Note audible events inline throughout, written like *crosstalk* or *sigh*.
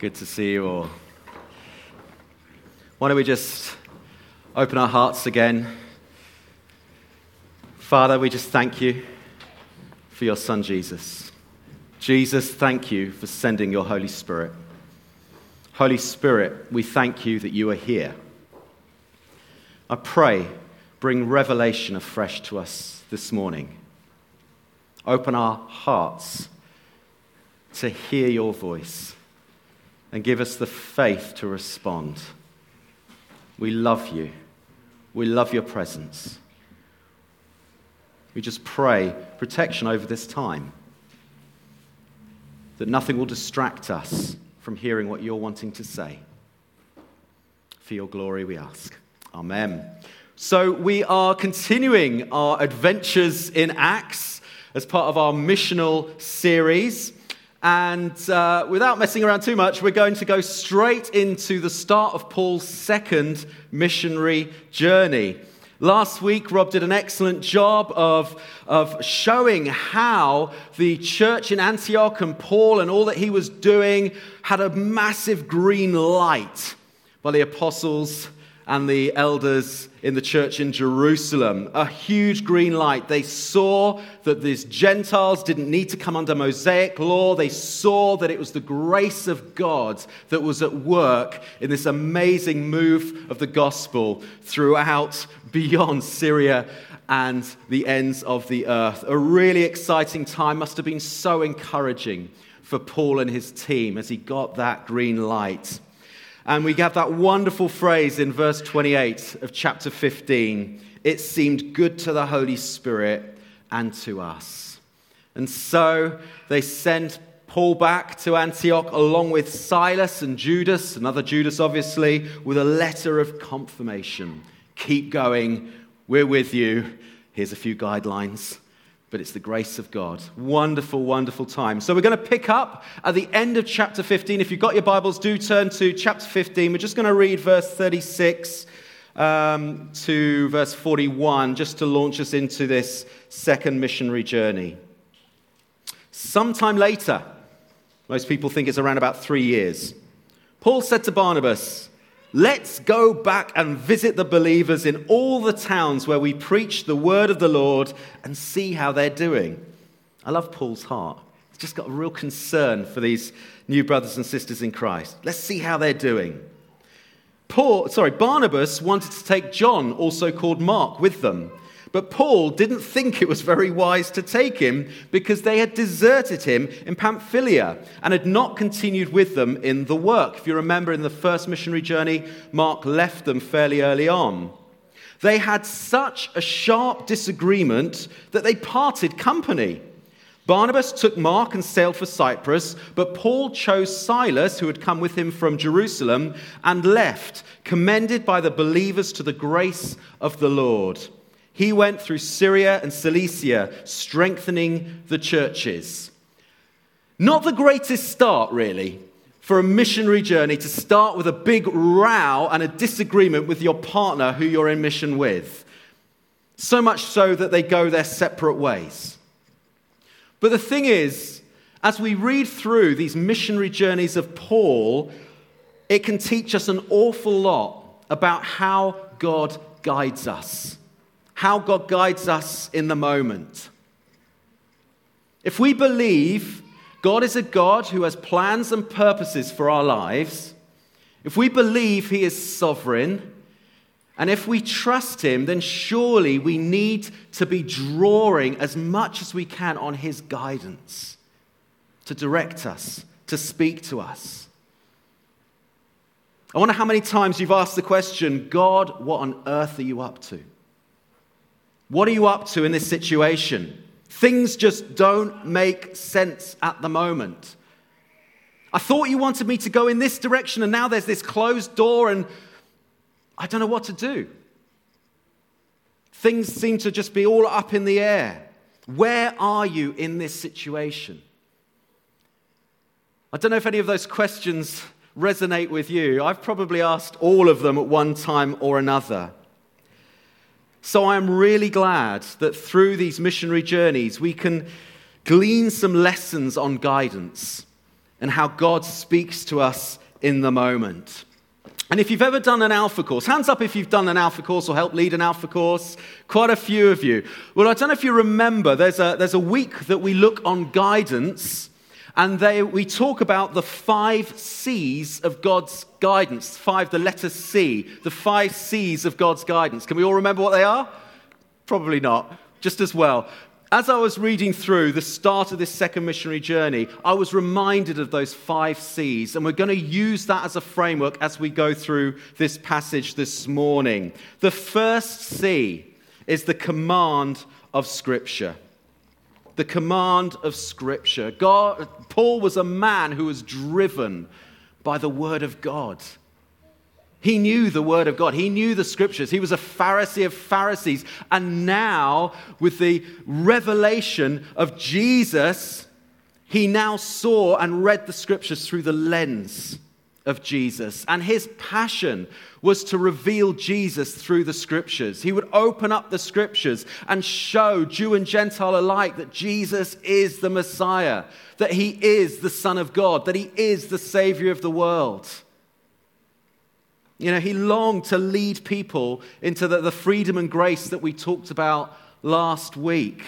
Good to see you all. Why don't we just open our hearts again? Father, we just thank you for your Son Jesus. Jesus, thank you for sending your Holy Spirit. Holy Spirit, we thank you that you are here. I pray, bring revelation afresh to us this morning. Open our hearts to hear your voice and give us the faith to respond. We love you. We love your presence. We just pray protection over this time, that nothing will distract us from hearing what you're wanting to say. For your glory, we ask. Amen. So, we are continuing our adventures in Acts as part of our missional series. And uh, without messing around too much, we're going to go straight into the start of Paul's second missionary journey. Last week, Rob did an excellent job of, of showing how the church in Antioch and Paul and all that he was doing had a massive green light by the apostles and the elders in the church in Jerusalem. A huge green light. They saw that these Gentiles didn't need to come under Mosaic law. They saw that it was the grace of God that was at work in this amazing move of the gospel throughout, beyond Syria and the ends of the earth. A really exciting time. Must have been so encouraging for Paul and his team as he got that green light. And we have that wonderful phrase in verse 28 of chapter 15 it seemed good to the Holy Spirit and to us. And so they sent Paul back to Antioch along with Silas and Judas, another Judas obviously, with a letter of confirmation. Keep going, we're with you. Here's a few guidelines but it's the grace of God. Wonderful, wonderful time. So we're going to pick up at the end of chapter 15. If you've got your Bibles, do turn to chapter 15. We're just going to read verse 36 um, to verse 41 just to launch us into this second missionary journey. Sometime later, most people think it's around about three years, Paul said to Barnabas, Let's go back and visit the believers in all the towns where we preach the word of the Lord and see how they're doing. I love Paul's heart. He's just got a real concern for these new brothers and sisters in Christ. Let's see how they're doing. Paul, sorry, Barnabas wanted to take John, also called Mark, with them. But Paul didn't think it was very wise to take him because they had deserted him in Pamphylia and had not continued with them in the work. If you remember in the first missionary journey, Mark left them fairly early on. They had such a sharp disagreement that they parted company. Barnabas took Mark and sailed for Cyprus, but Paul chose Silas, who had come with him from Jerusalem, and left, commended by the believers to the grace of the Lord. He went through Syria and Cilicia, strengthening the churches. Not the greatest start, really, for a missionary journey to start with a big row and a disagreement with your partner who you're in mission with. So much so that they go their separate ways. But the thing is, as we read through these missionary journeys of Paul, it can teach us an awful lot about how God guides us how God guides us in the moment. If we believe God is a God who has plans and purposes for our lives, if we believe He is sovereign, and if we trust Him, then surely we need to be drawing as much as we can on His guidance to direct us, to speak to us. I wonder how many times you've asked the question God, what on earth are you up to? What are you up to in this situation? Things just don't make sense at the moment. I thought you wanted me to go in this direction, and now there's this closed door, and I don't know what to do. Things seem to just be all up in the air. Where are you in this situation? I don't know if any of those questions resonate with you. I've probably asked all of them at one time or another. So I am really glad that through these missionary journeys, we can glean some lessons on guidance and how God speaks to us in the moment. And if you've ever done an alpha course, hands up if you've done an alpha course or helped lead an alpha course. Quite a few of you. Well, I don't know if you remember, there's a, there's a week that we look on guidance, and they, we talk about the five C's of God's guidance. Five, the letter C, the five C's of God's guidance. Can we all remember what they are? Probably not. Just as well. As I was reading through the start of this second missionary journey, I was reminded of those five C's, and we're going to use that as a framework as we go through this passage this morning. The first C is the command of Scripture. The command of Scripture. God, Paul was a man who was driven by the Word of God. He knew the Word of God. He knew the Scriptures. He was a Pharisee of Pharisees. And now, with the revelation of Jesus, he now saw and read the Scriptures through the lens of Jesus. And his passion was to reveal Jesus through the Scriptures. He would open up the Scriptures and show Jew and Gentile alike that Jesus is the Messiah, that he is the Son of God, that he is the Savior of the world. You know, he longed to lead people into the, the freedom and grace that we talked about last week.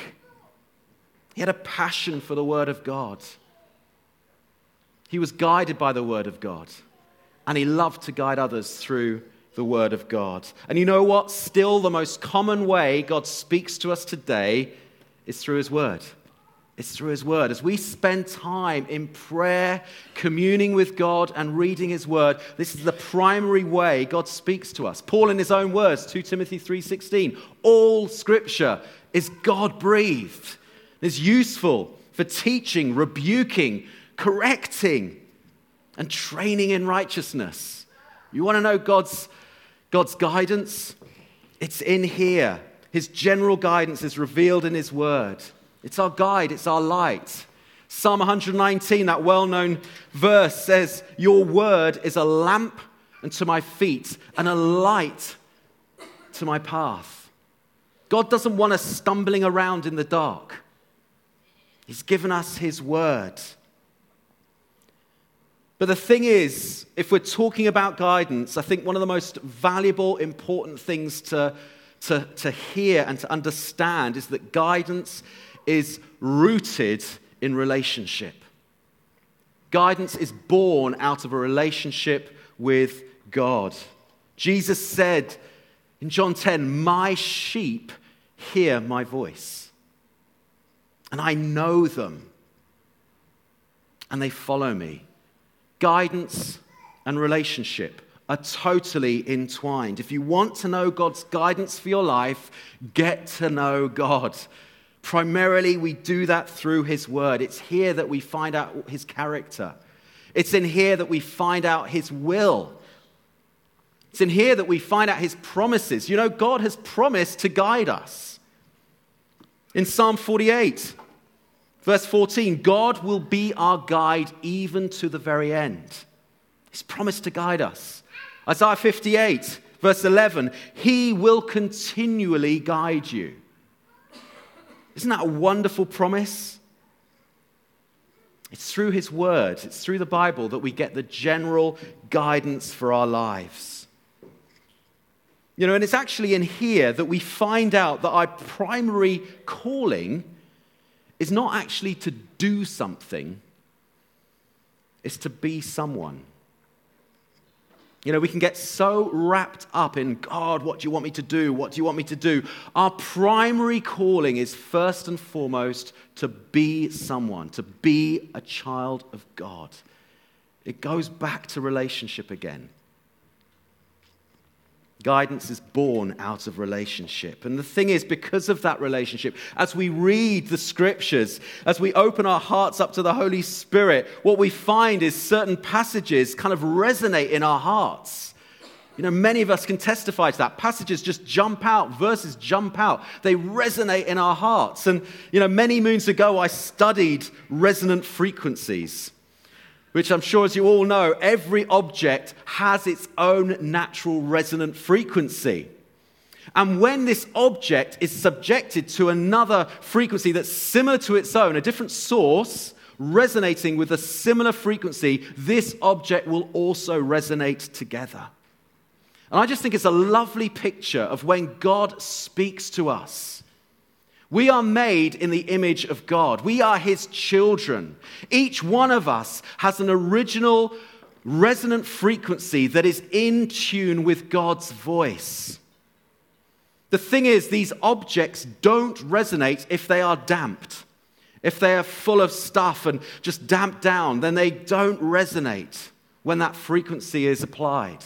He had a passion for the Word of God. He was guided by the Word of God, and he loved to guide others through the Word of God. And you know what? Still, the most common way God speaks to us today is through His Word. It's through His Word. As we spend time in prayer, communing with God, and reading His Word, this is the primary way God speaks to us. Paul, in his own words, 2 Timothy 3:16, all Scripture is God-breathed, is useful for teaching, rebuking, correcting, and training in righteousness. You want to know God's, God's guidance? It's in here. His general guidance is revealed in His Word. It's our guide, it's our light. Psalm 119, that well known verse says, Your word is a lamp unto my feet and a light to my path. God doesn't want us stumbling around in the dark. He's given us His word. But the thing is, if we're talking about guidance, I think one of the most valuable, important things to, to, to hear and to understand is that guidance is rooted in relationship. Guidance is born out of a relationship with God. Jesus said in John 10, My sheep hear my voice, and I know them, and they follow me. Guidance and relationship are totally entwined. If you want to know God's guidance for your life, get to know God. Primarily, we do that through His Word. It's here that we find out His character. It's in here that we find out His will. It's in here that we find out His promises. You know, God has promised to guide us. In Psalm 48, verse 14, God will be our guide even to the very end. He's promised to guide us. Isaiah 58, verse 11, He will continually guide you. Isn't that a wonderful promise? It's through His Word, it's through the Bible that we get the general guidance for our lives. You know, and it's actually in here that we find out that our primary calling is not actually to do something, it's to be someone. You know, we can get so wrapped up in God, what do you want me to do? What do you want me to do? Our primary calling is first and foremost to be someone, to be a child of God. It goes back to relationship again. Guidance is born out of relationship. And the thing is, because of that relationship, as we read the scriptures, as we open our hearts up to the Holy Spirit, what we find is certain passages kind of resonate in our hearts. You know, many of us can testify to that. Passages just jump out, verses jump out. They resonate in our hearts. And, you know, many moons ago, I studied resonant frequencies which I'm sure, as you all know, every object has its own natural resonant frequency. And when this object is subjected to another frequency that's similar to its own, a different source, resonating with a similar frequency, this object will also resonate together. And I just think it's a lovely picture of when God speaks to us. We are made in the image of God. We are his children. Each one of us has an original resonant frequency that is in tune with God's voice. The thing is, these objects don't resonate if they are damped. If they are full of stuff and just damped down, then they don't resonate when that frequency is applied.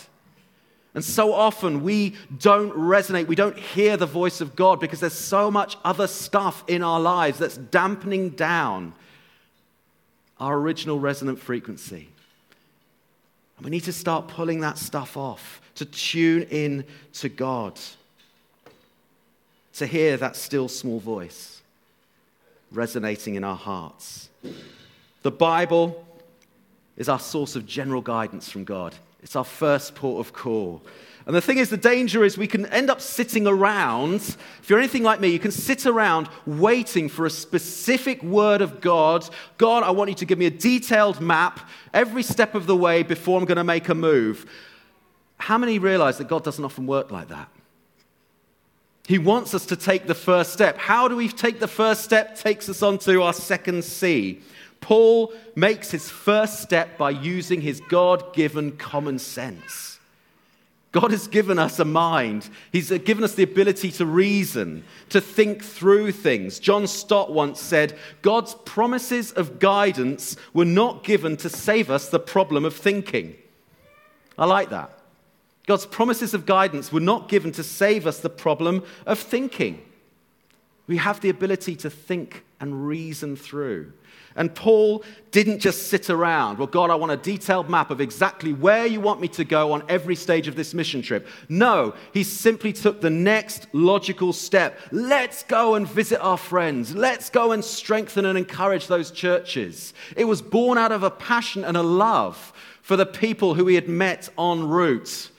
And so often we don't resonate, we don't hear the voice of God because there's so much other stuff in our lives that's dampening down our original resonant frequency. And we need to start pulling that stuff off to tune in to God, to hear that still small voice resonating in our hearts. The Bible is our source of general guidance from God, it's our first port of call. And the thing is, the danger is we can end up sitting around. If you're anything like me, you can sit around waiting for a specific word of God. God, I want you to give me a detailed map every step of the way before I'm going to make a move. How many realize that God doesn't often work like that? He wants us to take the first step. How do we take the first step? Takes us on to our second C. Paul makes his first step by using his God given common sense. God has given us a mind. He's given us the ability to reason, to think through things. John Stott once said, God's promises of guidance were not given to save us the problem of thinking. I like that. God's promises of guidance were not given to save us the problem of thinking. We have the ability to think and reason through. And Paul didn't just sit around, well, God, I want a detailed map of exactly where you want me to go on every stage of this mission trip. No, he simply took the next logical step. Let's go and visit our friends. Let's go and strengthen and encourage those churches. It was born out of a passion and a love for the people who he had met en route,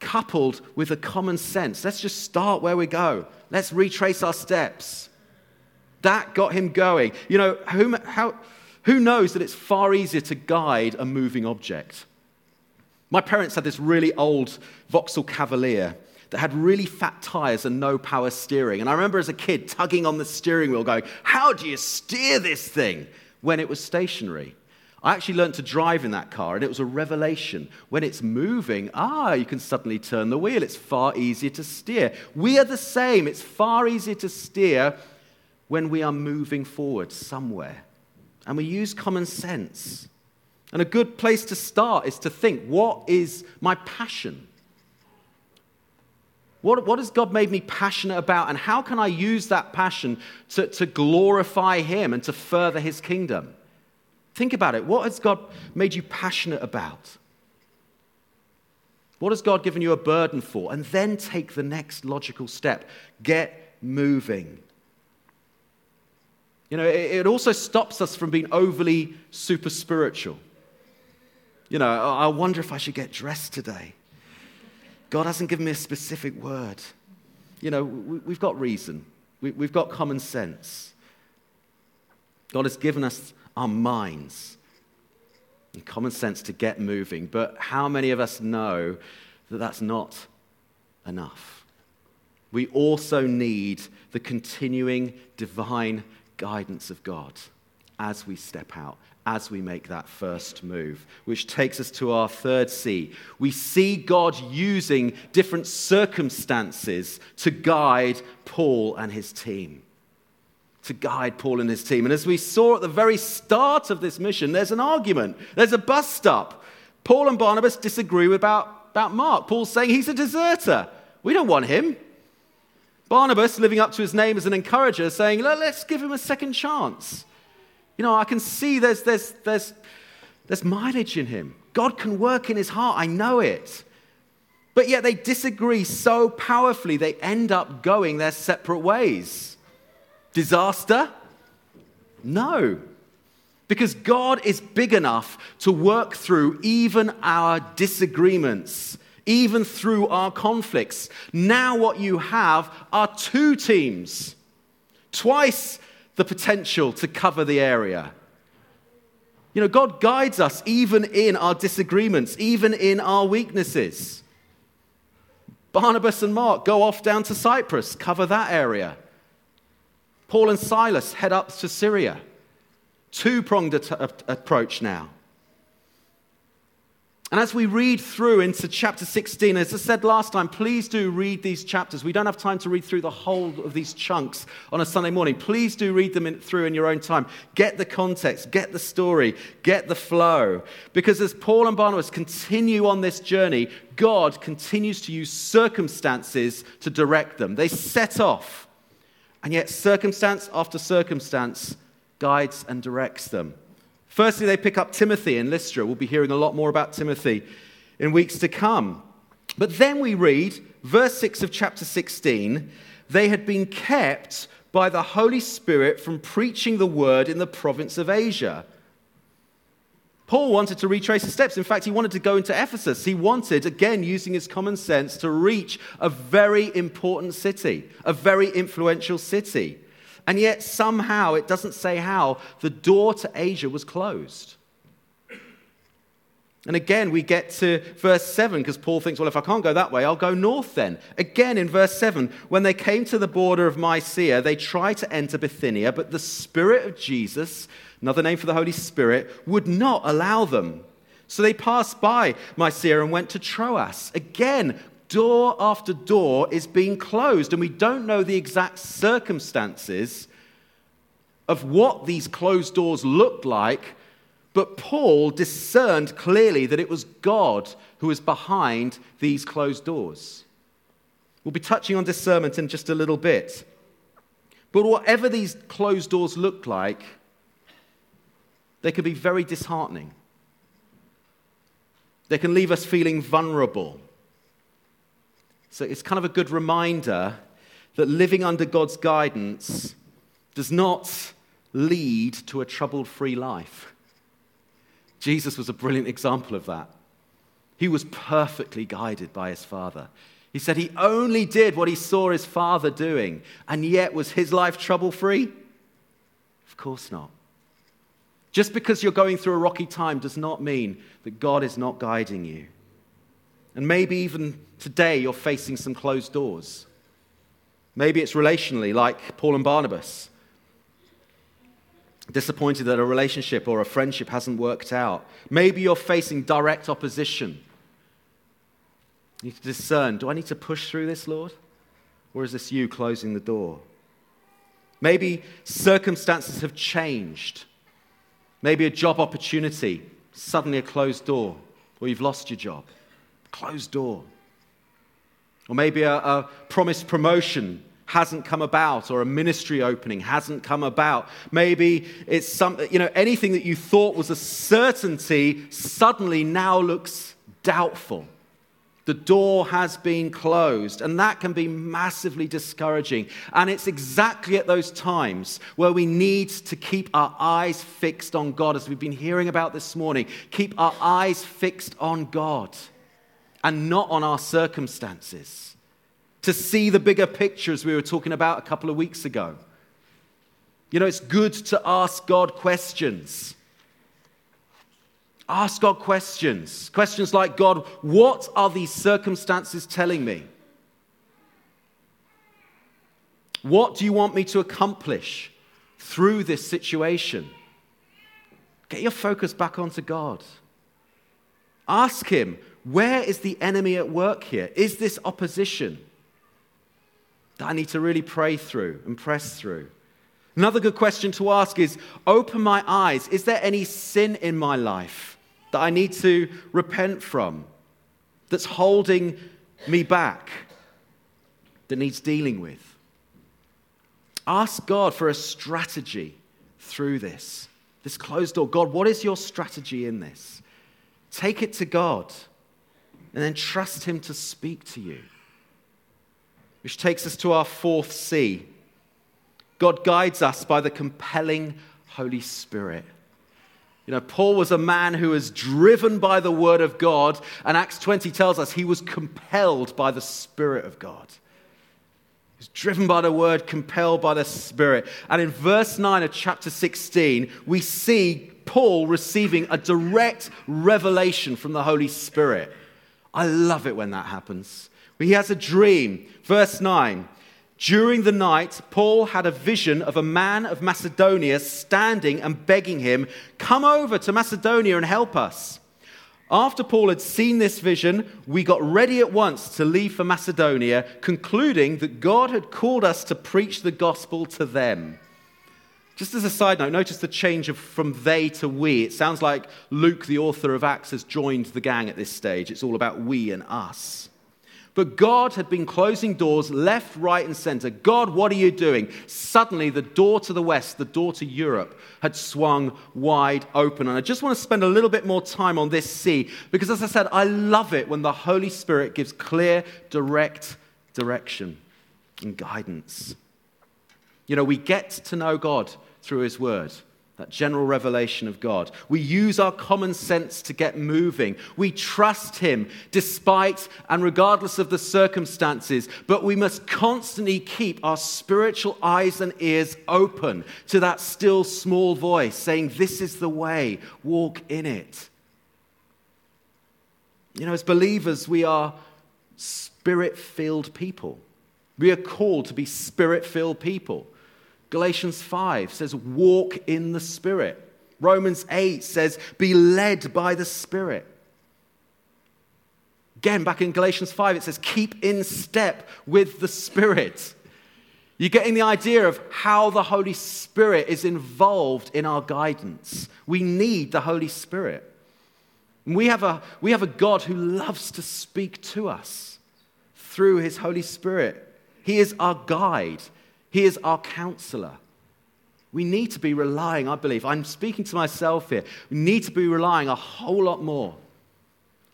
coupled with a common sense. Let's just start where we go. Let's retrace our steps. That got him going. You know, who, how, who knows that it's far easier to guide a moving object? My parents had this really old Vauxhall Cavalier that had really fat tires and no power steering. And I remember as a kid tugging on the steering wheel, going, How do you steer this thing when it was stationary? I actually learned to drive in that car, and it was a revelation. When it's moving, ah, you can suddenly turn the wheel. It's far easier to steer. We are the same. It's far easier to steer when we are moving forward somewhere. And we use common sense. And a good place to start is to think what is my passion? What, what has God made me passionate about? And how can I use that passion to, to glorify Him and to further His kingdom? Think about it. What has God made you passionate about? What has God given you a burden for? And then take the next logical step get moving. You know, it, also stops us from being overly super spiritual. You know, oh, I wonder if I should get dressed today. God hasn't given me a specific word. You know, we've got reason, we've got common sense. God has given us our minds and common sense to get moving. But how many of us know that that's not enough? We also need the continuing divine guidance of God as we step out, as we make that first move, which takes us to our third C. We see God using different circumstances to guide Paul and his team. To guide Paul and his team. And as we saw at the very start of this mission, there's an argument, there's a bus stop. Paul and Barnabas disagree about, about Mark. Paul's saying he's a deserter. We don't want him. Barnabas, living up to his name as an encourager, saying, let's give him a second chance. You know, I can see there's, there's, there's, there's mileage in him. God can work in his heart. I know it. But yet they disagree so powerfully, they end up going their separate ways. Disaster? No. Because God is big enough to work through even our disagreements even through our conflicts. Now, what you have are two teams. Twice the potential to cover the area. You know, God guides us even in our disagreements, even in our weaknesses. Barnabas and Mark go off down to Cyprus, cover that area. Paul and Silas head up to Syria. Two pronged approach now. And as we read through into chapter 16, as I said last time, please do read these chapters. We don't have time to read through the whole of these chunks on a Sunday morning. Please do read them in, through in your own time. Get the context, get the story, get the flow. Because as Paul and Barnabas continue on this journey, God continues to use circumstances to direct them. They set off, and yet circumstance after circumstance guides and directs them. Firstly, they pick up Timothy in Lystra. We'll be hearing a lot more about Timothy in weeks to come. But then we read, verse 6 of chapter 16, they had been kept by the Holy Spirit from preaching the word in the province of Asia. Paul wanted to retrace his steps. In fact, he wanted to go into Ephesus. He wanted, again, using his common sense, to reach a very important city, a very influential city. And yet, somehow, it doesn't say how, the door to Asia was closed. And again, we get to verse 7 because Paul thinks, well, if I can't go that way, I'll go north then. Again, in verse 7, when they came to the border of Mysia, they tried to enter Bithynia, but the Spirit of Jesus, another name for the Holy Spirit, would not allow them. So they passed by Mysia and went to Troas. Again, door after door is being closed, and we don't know the exact circumstances of what these closed doors looked like, but Paul discerned clearly that it was God who was behind these closed doors. We'll be touching on discernment in just a little bit. But whatever these closed doors look like, they can be very disheartening. They can leave us feeling vulnerable. So it's kind of a good reminder that living under God's guidance does not lead to a troubled free life. Jesus was a brilliant example of that. He was perfectly guided by his Father. He said he only did what he saw his Father doing, and yet was his life trouble free? Of course not. Just because you're going through a rocky time does not mean that God is not guiding you. And maybe even today you're facing some closed doors. Maybe it's relationally, like Paul and Barnabas. Disappointed that a relationship or a friendship hasn't worked out. Maybe you're facing direct opposition. You need to discern do I need to push through this, Lord? Or is this you closing the door? Maybe circumstances have changed. Maybe a job opportunity, suddenly a closed door, or you've lost your job. Closed door. Or maybe a, a promised promotion hasn't come about or a ministry opening hasn't come about. Maybe it's something, you know, anything that you thought was a certainty suddenly now looks doubtful. The door has been closed, and that can be massively discouraging. And it's exactly at those times where we need to keep our eyes fixed on God, as we've been hearing about this morning. Keep our eyes fixed on God and not on our circumstances. To see the bigger picture, as we were talking about a couple of weeks ago. You know, it's good to ask God questions. Ask God questions. Questions like God, what are these circumstances telling me? What do you want me to accomplish through this situation? Get your focus back onto God. Ask Him, where is the enemy at work here? Is this opposition that I need to really pray through and press through? Another good question to ask is open my eyes. Is there any sin in my life that I need to repent from that's holding me back, that needs dealing with? Ask God for a strategy through this, this closed door. God, what is your strategy in this? Take it to God and then trust Him to speak to you. Which takes us to our fourth C. God guides us by the compelling Holy Spirit. You know, Paul was a man who was driven by the Word of God, and Acts 20 tells us he was compelled by the Spirit of God. He's driven by the word, compelled by the Spirit. And in verse 9 of chapter 16, we see Paul receiving a direct revelation from the Holy Spirit. I love it when that happens. He has a dream. Verse 9 During the night, Paul had a vision of a man of Macedonia standing and begging him, Come over to Macedonia and help us. After Paul had seen this vision, we got ready at once to leave for Macedonia, concluding that God had called us to preach the gospel to them. Just as a side note, notice the change of from they to we. It sounds like Luke, the author of Acts, has joined the gang at this stage. It's all about we and us. But God had been closing doors left, right, and center. God, what are you doing? Suddenly, the door to the west, the door to Europe, had swung wide open. And I just want to spend a little bit more time on this C because, as I said, I love it when the Holy Spirit gives clear, direct direction and guidance. You know, we get to know God through His Word that general revelation of God. We use our common sense to get moving. We trust Him despite and regardless of the circumstances, but we must constantly keep our spiritual eyes and ears open to that still small voice saying, This is the way, walk in it. You know, as believers, we are spirit filled people. We are called to be spirit filled people. Galatians 5 says, walk in the Spirit. Romans 8 says, be led by the Spirit. Again, back in Galatians 5, it says, keep in step with the Spirit. You're getting the idea of how the Holy Spirit is involved in our guidance. We need the Holy Spirit. We have a, we have a God who loves to speak to us through his Holy Spirit. He is our guide, he is our counselor. We need to be relying, I believe, I'm speaking to myself here, we need to be relying a whole lot more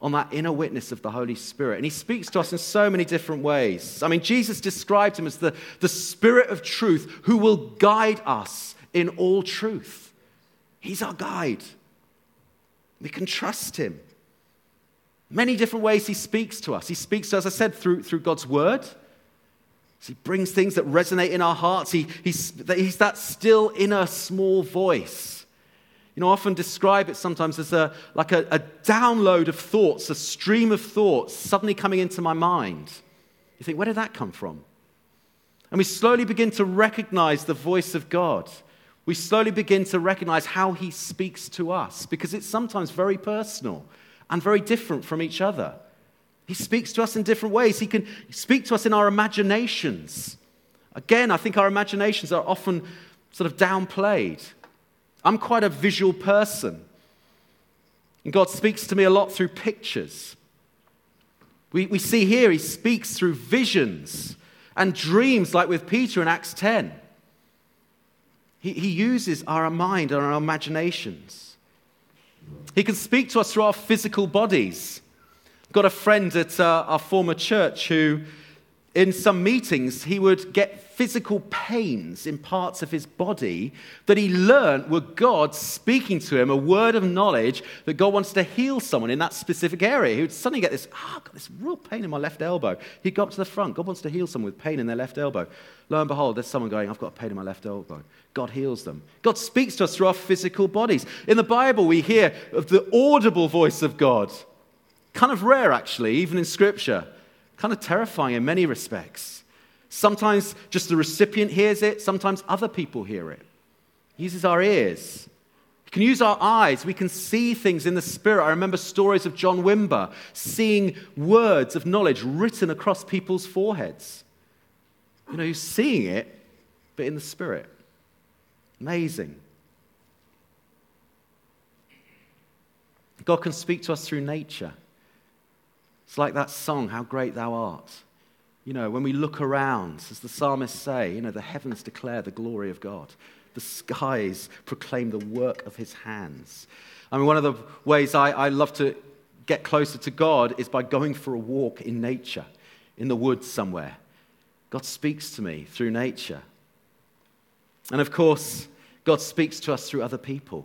on that inner witness of the Holy Spirit. And he speaks to us in so many different ways. I mean, Jesus described him as the, the Spirit of truth who will guide us in all truth. He's our guide. We can trust him. Many different ways he speaks to us. He speaks to us, as I said, through, through God's word. He brings things that resonate in our hearts. He, he's, he's that still inner small voice. You know, I often describe it sometimes as a, like a, a download of thoughts, a stream of thoughts suddenly coming into my mind. You think, where did that come from? And we slowly begin to recognize the voice of God. We slowly begin to recognize how he speaks to us because it's sometimes very personal and very different from each other. He speaks to us in different ways. He can speak to us in our imaginations. Again, I think our imaginations are often sort of downplayed. I'm quite a visual person. And God speaks to me a lot through pictures. We, we see here he speaks through visions and dreams, like with Peter in Acts 10. He, he uses our mind and our imaginations. He can speak to us through our physical bodies got a friend at uh, our former church who, in some meetings, he would get physical pains in parts of his body that he learned were God speaking to him, a word of knowledge that God wants to heal someone in that specific area. He would suddenly get this, ah, oh, I've got this real pain in my left elbow. He'd go up to the front. God wants to heal someone with pain in their left elbow. Lo and behold, there's someone going, I've got a pain in my left elbow. God heals them. God speaks to us through our physical bodies. In the Bible, we hear of the audible voice of God. Kind of rare, actually, even in Scripture. Kind of terrifying in many respects. Sometimes just the recipient hears it, sometimes other people hear it. He uses our ears. We can use our eyes. We can see things in the Spirit. I remember stories of John Wimber seeing words of knowledge written across people's foreheads. You know, seeing it, but in the Spirit. Amazing. God can speak to us through nature. It's like that song, How Great Thou Art. You know, when we look around, as the psalmists say, you know, the heavens declare the glory of God, the skies proclaim the work of his hands. I mean, one of the ways I, I love to get closer to God is by going for a walk in nature, in the woods somewhere. God speaks to me through nature. And of course, God speaks to us through other people.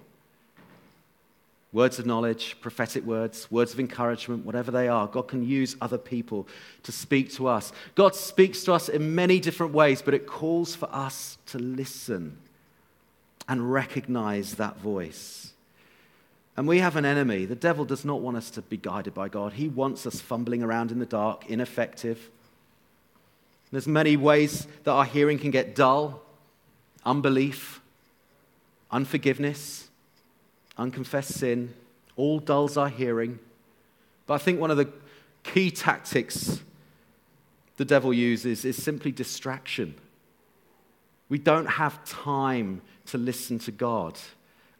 Words of knowledge, prophetic words, words of encouragement, whatever they are. God can use other people to speak to us. God speaks to us in many different ways, but it calls for us to listen and recognize that voice. And we have an enemy. The devil does not want us to be guided by God. He wants us fumbling around in the dark, ineffective. There's many ways that our hearing can get dull unbelief, unforgiveness unconfessed sin, all dulls our hearing. But I think one of the key tactics the devil uses is simply distraction. We don't have time to listen to God.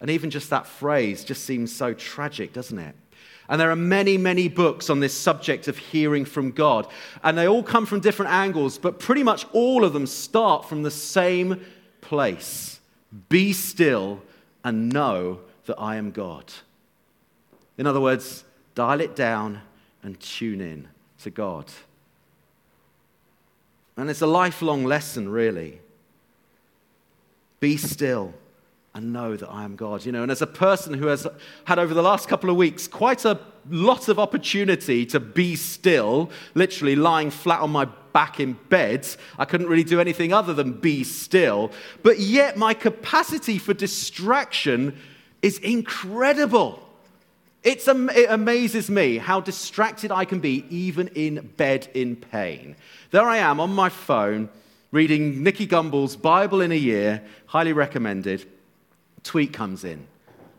And even just that phrase just seems so tragic, doesn't it? And there are many, many books on this subject of hearing from God. And they all come from different angles, but pretty much all of them start from the same place Be still and know that I am God. In other words, dial it down and tune in to God. And it's a lifelong lesson, really. Be still and know that I am God. You know, and as a person who has had over the last couple of weeks quite a lot of opportunity to be still, literally lying flat on my back in bed, I couldn't really do anything other than be still. But yet, my capacity for distraction is incredible. It's, it amazes me how distracted I can be even in bed in pain. There I am on my phone reading Nicky Gumbel's Bible in a Year, highly recommended. Tweet comes in.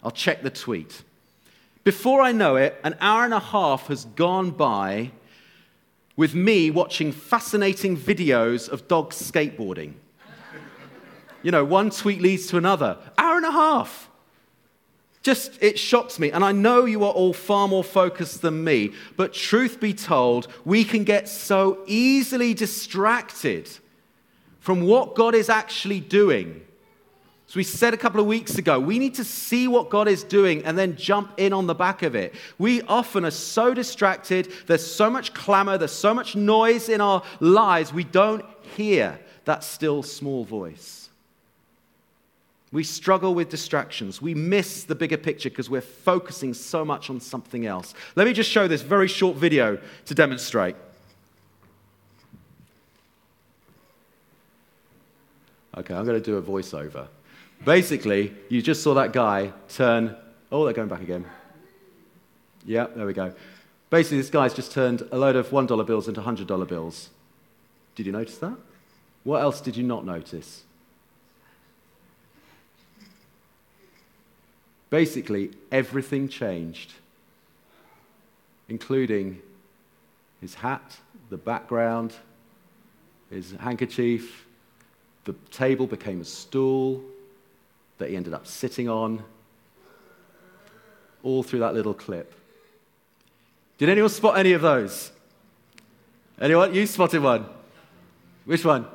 I'll check the tweet. Before I know it, an hour and a half has gone by with me watching fascinating videos of dogs skateboarding. you know, one tweet leads to another. Hour and a half. Just, it shocks me. And I know you are all far more focused than me, but truth be told, we can get so easily distracted from what God is actually doing. So, we said a couple of weeks ago, we need to see what God is doing and then jump in on the back of it. We often are so distracted, there's so much clamor, there's so much noise in our lives, we don't hear that still small voice. We struggle with distractions. We miss the bigger picture because we're focusing so much on something else. Let me just show this very short video to demonstrate. Okay, I'm going to do a voiceover. Basically, you just saw that guy turn. Oh, they're going back again. Yeah, there we go. Basically, this guy's just turned a load of $1 bills into $100 bills. Did you notice that? What else did you not notice? Basically, everything changed, including his hat, the background, his handkerchief. The table became a stool that he ended up sitting on, all through that little clip. Did anyone spot any of those? Anyone? You spotted one. Which one?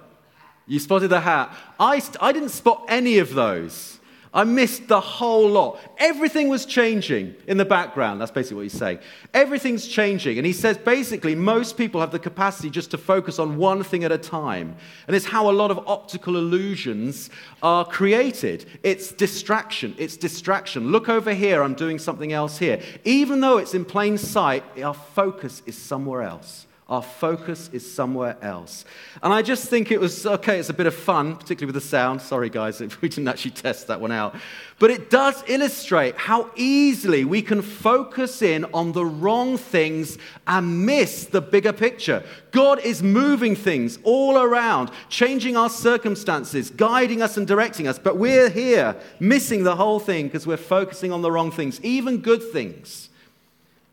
You spotted the hat. I, I didn't spot any of those. I missed the whole lot. Everything was changing in the background. That's basically what he's saying. Everything's changing. And he says basically, most people have the capacity just to focus on one thing at a time. And it's how a lot of optical illusions are created. It's distraction. It's distraction. Look over here, I'm doing something else here. Even though it's in plain sight, our focus is somewhere else. Our focus is somewhere else. And I just think it was okay, it's a bit of fun, particularly with the sound. Sorry, guys, *laughs* if we didn't actually test that one out. But it does illustrate how easily we can focus in on the wrong things and miss the bigger picture. God is moving things all around, changing our circumstances, guiding us and directing us. But we're here missing the whole thing because we're focusing on the wrong things, even good things.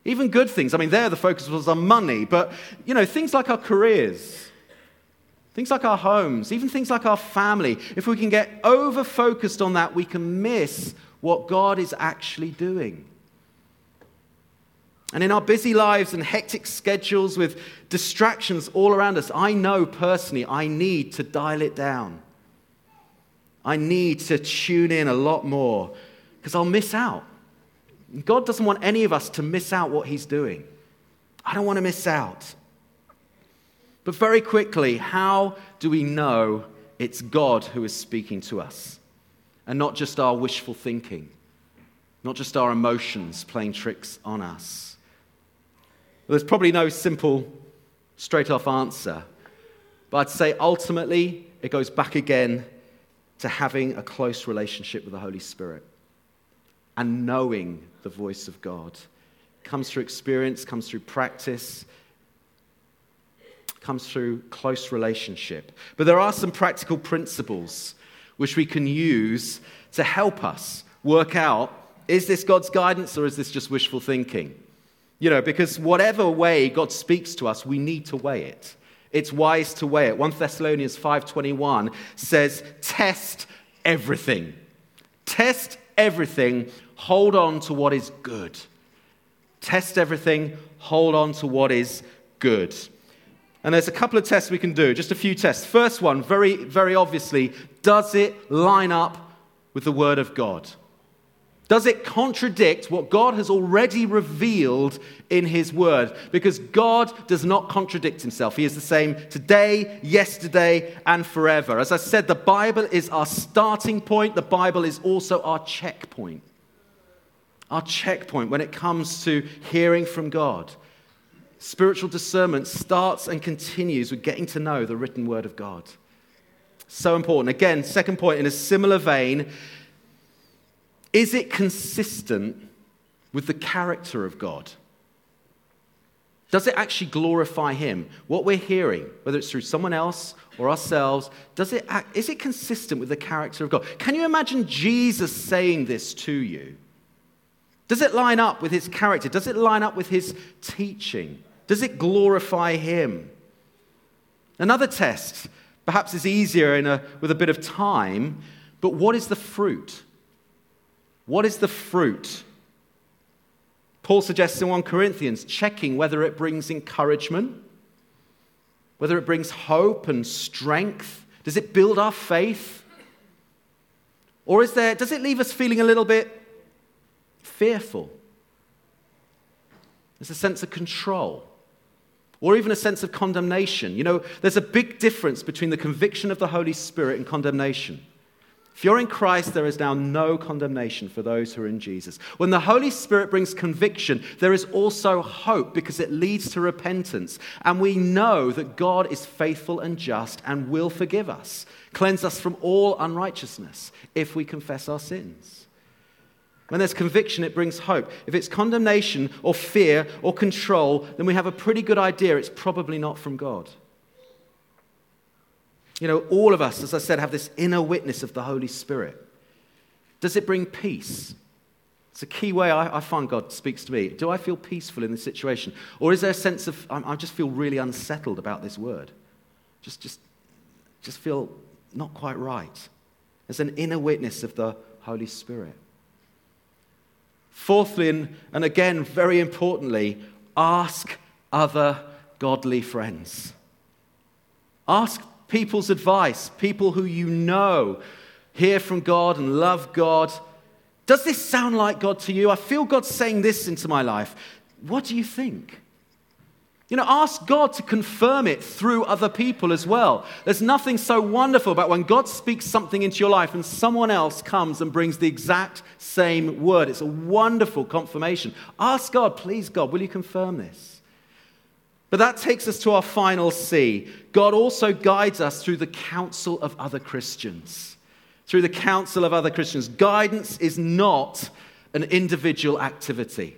Even good things. I mean, there the focus was on money, but, you know, things like our careers, things like our homes, even things like our family, if we can get over focused on that, we can miss what God is actually doing. And in our busy lives and hectic schedules with distractions all around us, I know personally I need to dial it down. I need to tune in a lot more because I'll miss out. God doesn't want any of us to miss out what He's doing. I don't want to miss out. But very quickly, how do we know it's God who is speaking to us and not just our wishful thinking? not just our emotions playing tricks on us. Well, there's probably no simple, straight off answer, but I'd say ultimately it goes back again to having a close relationship with the Holy Spirit and knowing the voice of God. Comes through experience, comes through practice, comes through close relationship. But there are some practical principles which we can use to help us work out is this God's guidance or is this just wishful thinking? You know, because whatever way God speaks to us, we need to weigh it. It's wise to weigh it. 1 Thessalonians 5:21 says, "Test everything. Test everything. Hold on to what is good." Test everything, hold on to what is good. And there's a couple of tests we can do, just a few tests. First one, very, very obviously, does it line up with the Word of God? Does it contradict what God has already revealed in His Word? Because God does not contradict Himself. He is the same today, yesterday, and forever. As I said, the Bible is our starting point, the Bible is also our checkpoint. Our checkpoint when it comes to hearing from God. Spiritual discernment starts and continues with getting to know the written word of God. So important. Again, second point in a similar vein is it consistent with the character of God? Does it actually glorify Him? What we're hearing, whether it's through someone else or ourselves, does it act, is it consistent with the character of God? Can you imagine Jesus saying this to you? Does it line up with His character? Does it line up with His teaching? Does it glorify Him? Another test, perhaps is easier a, with a bit of time, but what is the fruit? What is the fruit? Paul suggests in 1 Corinthians checking whether it brings encouragement, whether it brings hope and strength. Does it build our faith? Or is there, does it leave us feeling a little bit fearful? There's a sense of control or even a sense of condemnation. You know, there's a big difference between the conviction of the Holy Spirit and condemnation. If you're in Christ, there is now no condemnation for those who are in Jesus. When the Holy Spirit brings conviction, there is also hope because it leads to repentance. And we know that God is faithful and just and will forgive us, cleanse us from all unrighteousness if we confess our sins. When there's conviction, it brings hope. If it's condemnation or fear or control, then we have a pretty good idea it's probably not from God. You know, all of us, as I said, have this inner witness of the Holy Spirit. Does it bring peace? It's a key way I, I find God speaks to me. Do I feel peaceful in this situation? Or is there a sense of, I, I just feel really unsettled about this word? Just, just, just feel not quite right. There's an inner witness of the Holy Spirit. Fourthly, and, and again, very importantly, ask other godly friends. Ask people's advice, people who you know hear from God and love God. Does this sound like God to you? I feel God saying this into my life. What do you think? You know, ask God to confirm it through other people as well. There's nothing so wonderful about when God speaks something into your life and someone else comes and brings the exact same word. It's a wonderful confirmation. Ask God, please, God, will you confirm this? But that takes us to our final C. God also guides us through the counsel of other Christians. Through the counsel of other Christians. Guidance is not an individual activity.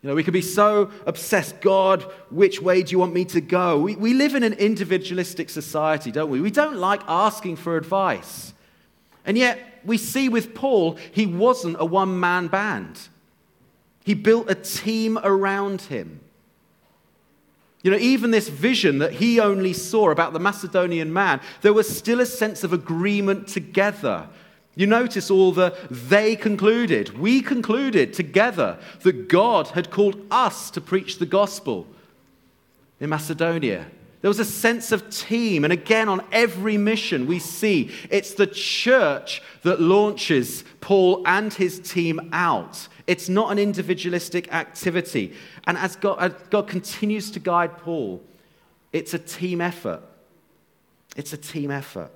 You know, we can be so obsessed, God, which way do you want me to go? We, we live in an individualistic society, don't we? We don't like asking for advice. And yet, we see with Paul, he wasn't a one man band, he built a team around him. You know, even this vision that he only saw about the Macedonian man, there was still a sense of agreement together you notice all the they concluded. We concluded together that God had called us to preach the gospel in Macedonia. There was a sense of team. And again, on every mission, we see it's the church that launches Paul and his team out. It's not an individualistic activity. And as God, as God continues to guide Paul, it's a team effort. It's a team effort.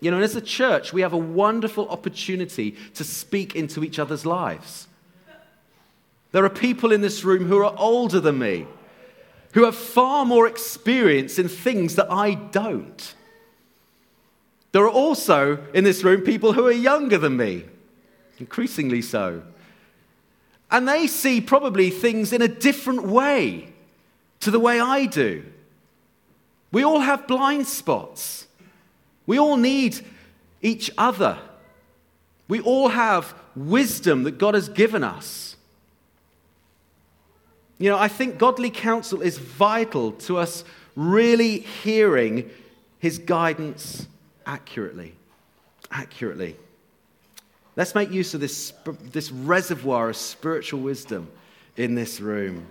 You know, and as a church, we have a wonderful opportunity to speak into each other's lives. There are people in this room who are older than me, who have far more experience in things that I don't. There are also in this room people who are younger than me, increasingly so. And they see probably things in a different way to the way I do. We all have blind spots. We all need each other. We all have wisdom that God has given us. You know, I think godly counsel is vital to us really hearing his guidance accurately. Accurately. Let's make use of this, this reservoir of spiritual wisdom in this room.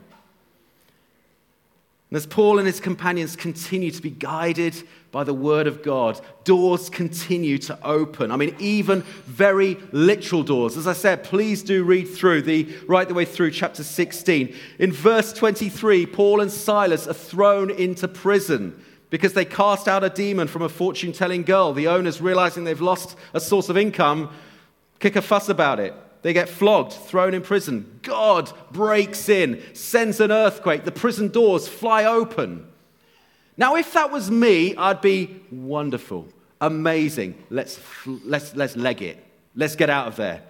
And as Paul and his companions continue to be guided by the word of God, doors continue to open. I mean, even very literal doors. As I said, please do read through the right the way through chapter 16. In verse 23, Paul and Silas are thrown into prison because they cast out a demon from a fortune telling girl. The owners, realizing they've lost a source of income, kick a fuss about it. They get flogged, thrown in prison. God breaks in, sends an earthquake. The prison doors fly open. Now, if that was me, I'd be wonderful, amazing. Let's, let's, let's leg it. Let's get out of there.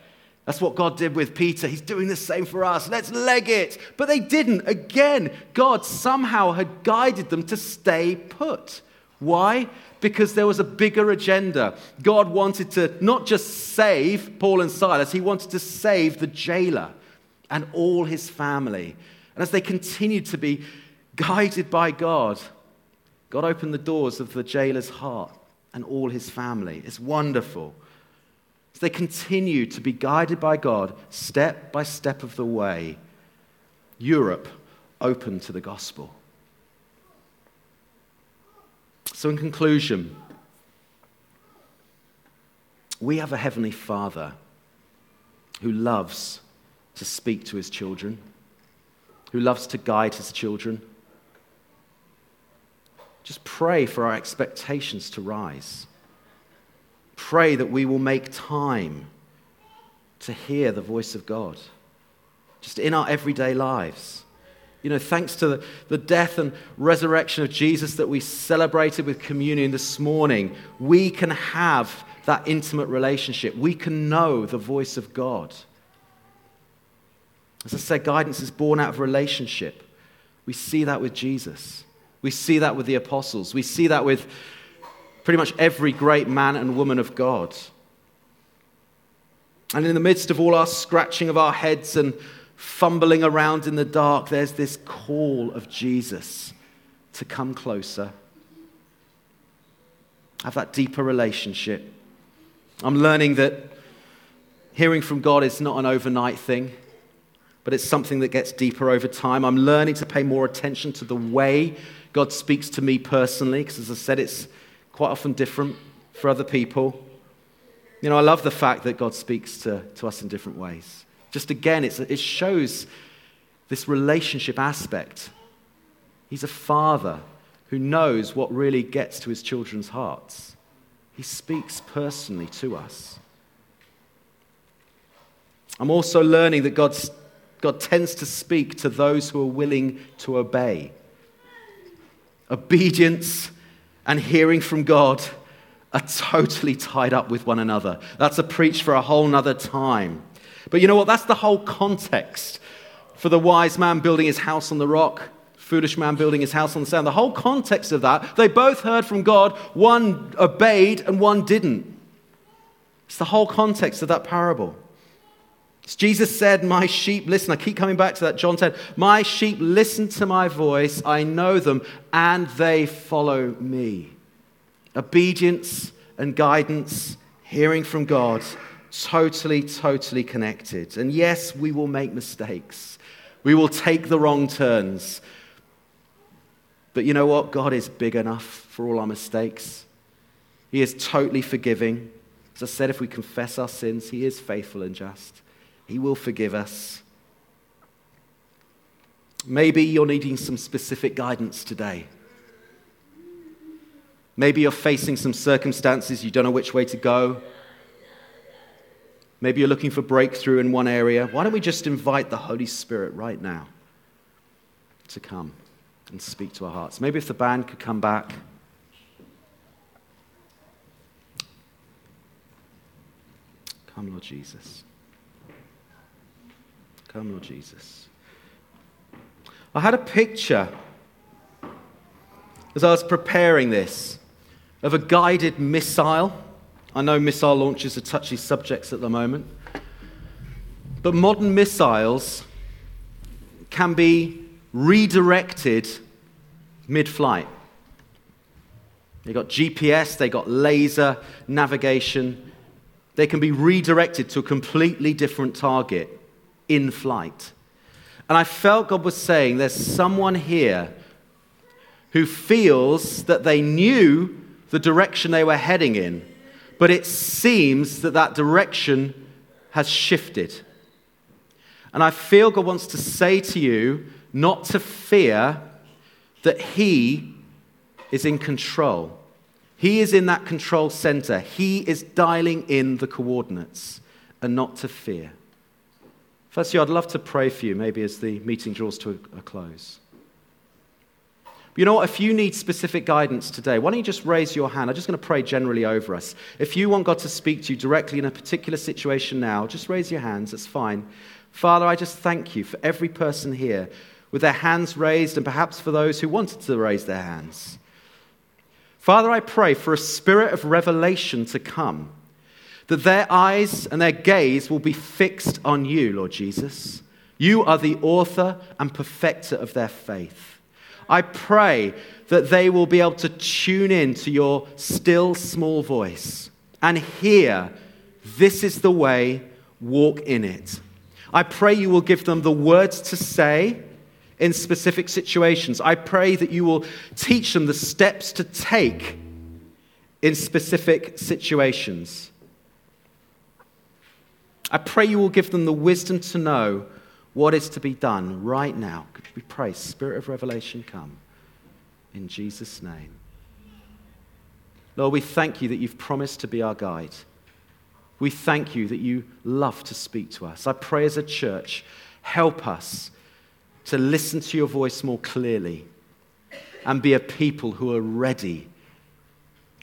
That's what God did with Peter. He's doing the same for us. Let's leg it. But they didn't. Again, God somehow had guided them to stay put. Why? because there was a bigger agenda. God wanted to not just save Paul and Silas, he wanted to save the jailer and all his family. And as they continued to be guided by God, God opened the doors of the jailer's heart and all his family. It's wonderful. As they continue to be guided by God step by step of the way, Europe opened to the gospel. So, in conclusion, we have a Heavenly Father who loves to speak to his children, who loves to guide his children. Just pray for our expectations to rise. Pray that we will make time to hear the voice of God, just in our everyday lives. You know, thanks to the, death and resurrection of Jesus that we celebrated with communion this morning, we can have that intimate relationship. We can know the voice of God. As I said, guidance is born out of relationship. We see that with Jesus. We see that with the apostles. We see that with pretty much every great man and woman of God. And in the midst of all our scratching of our heads and fumbling around in the dark, there's this call of Jesus to come closer, have that deeper relationship. I'm learning that hearing from God is not an overnight thing, but it's something that gets deeper over time. I'm learning to pay more attention to the way God speaks to me personally, because as I said, it's quite often different for other people. You know, I love the fact that God speaks to, to us in different ways. Just again, it shows this relationship aspect. He's a father who knows what really gets to his children's hearts. He speaks personally to us. I'm also learning that God's, God tends to speak to those who are willing to obey. Obedience and hearing from God are totally tied up with one another. That's a preach for a whole nother time. But you know what? That's the whole context for the wise man building his house on the rock, foolish man building his house on the sand. The whole context of that, they both heard from God. One obeyed and one didn't. It's the whole context of that parable. As Jesus said, My sheep listen. I keep coming back to that. John 10. My sheep listen to my voice. I know them, and they follow me. Obedience and guidance, hearing from God totally, totally connected. And yes, we will make mistakes. We will take the wrong turns. But you know what? God is big enough for all our mistakes. He is totally forgiving. As I said, if we confess our sins, He is faithful and just. He will forgive us. Maybe you're needing some specific guidance today. Maybe you're facing some circumstances, you don't know which way to go. Maybe you're looking for breakthrough in one area. Why don't we just invite the Holy Spirit right now to come and speak to our hearts? Maybe if the band could come back. Come, Lord Jesus. Come, Lord Jesus. I had a picture as I was preparing this of a guided missile. I know missile launches are touchy subjects at the moment, but modern missiles can be redirected mid flight. They got GPS, they got laser navigation, they can be redirected to a completely different target in flight. And I felt God was saying there's someone here who feels that they knew the direction they were heading in, but it seems that that direction has shifted. And I feel God wants to say to you not to fear that He is in control. He is in that control center. He is dialing in the coordinates and not to fear. Firstly, I'd love to pray for you, maybe as the meeting draws to a close. You know what? If you need specific guidance today, why don't you just raise your hand? I'm just going to pray generally over us. If you want God to speak to you directly in a particular situation now, just raise your hands. That's fine. Father, I just thank you for every person here with their hands raised and perhaps for those who wanted to raise their hands. Father, I pray for a spirit of revelation to come, that their eyes and their gaze will be fixed on you, Lord Jesus. You are the author and perfecter of their faith. I pray that they will be able to tune in to your still small voice and hear, This is the way, walk in it. I pray you will give them the words to say in specific situations. I pray that you will teach them the steps to take in specific situations. I pray you will give them the wisdom to know what is to be done right now. We pray, Spirit of revelation, come. In Jesus' name. Lord, we thank you that you've promised to be our guide. We thank you that you love to speak to us. I pray as a church, help us to listen to your voice more clearly and be a people who are ready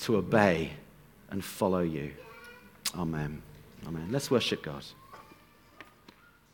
to obey and follow you. Amen. Amen. Let's worship God.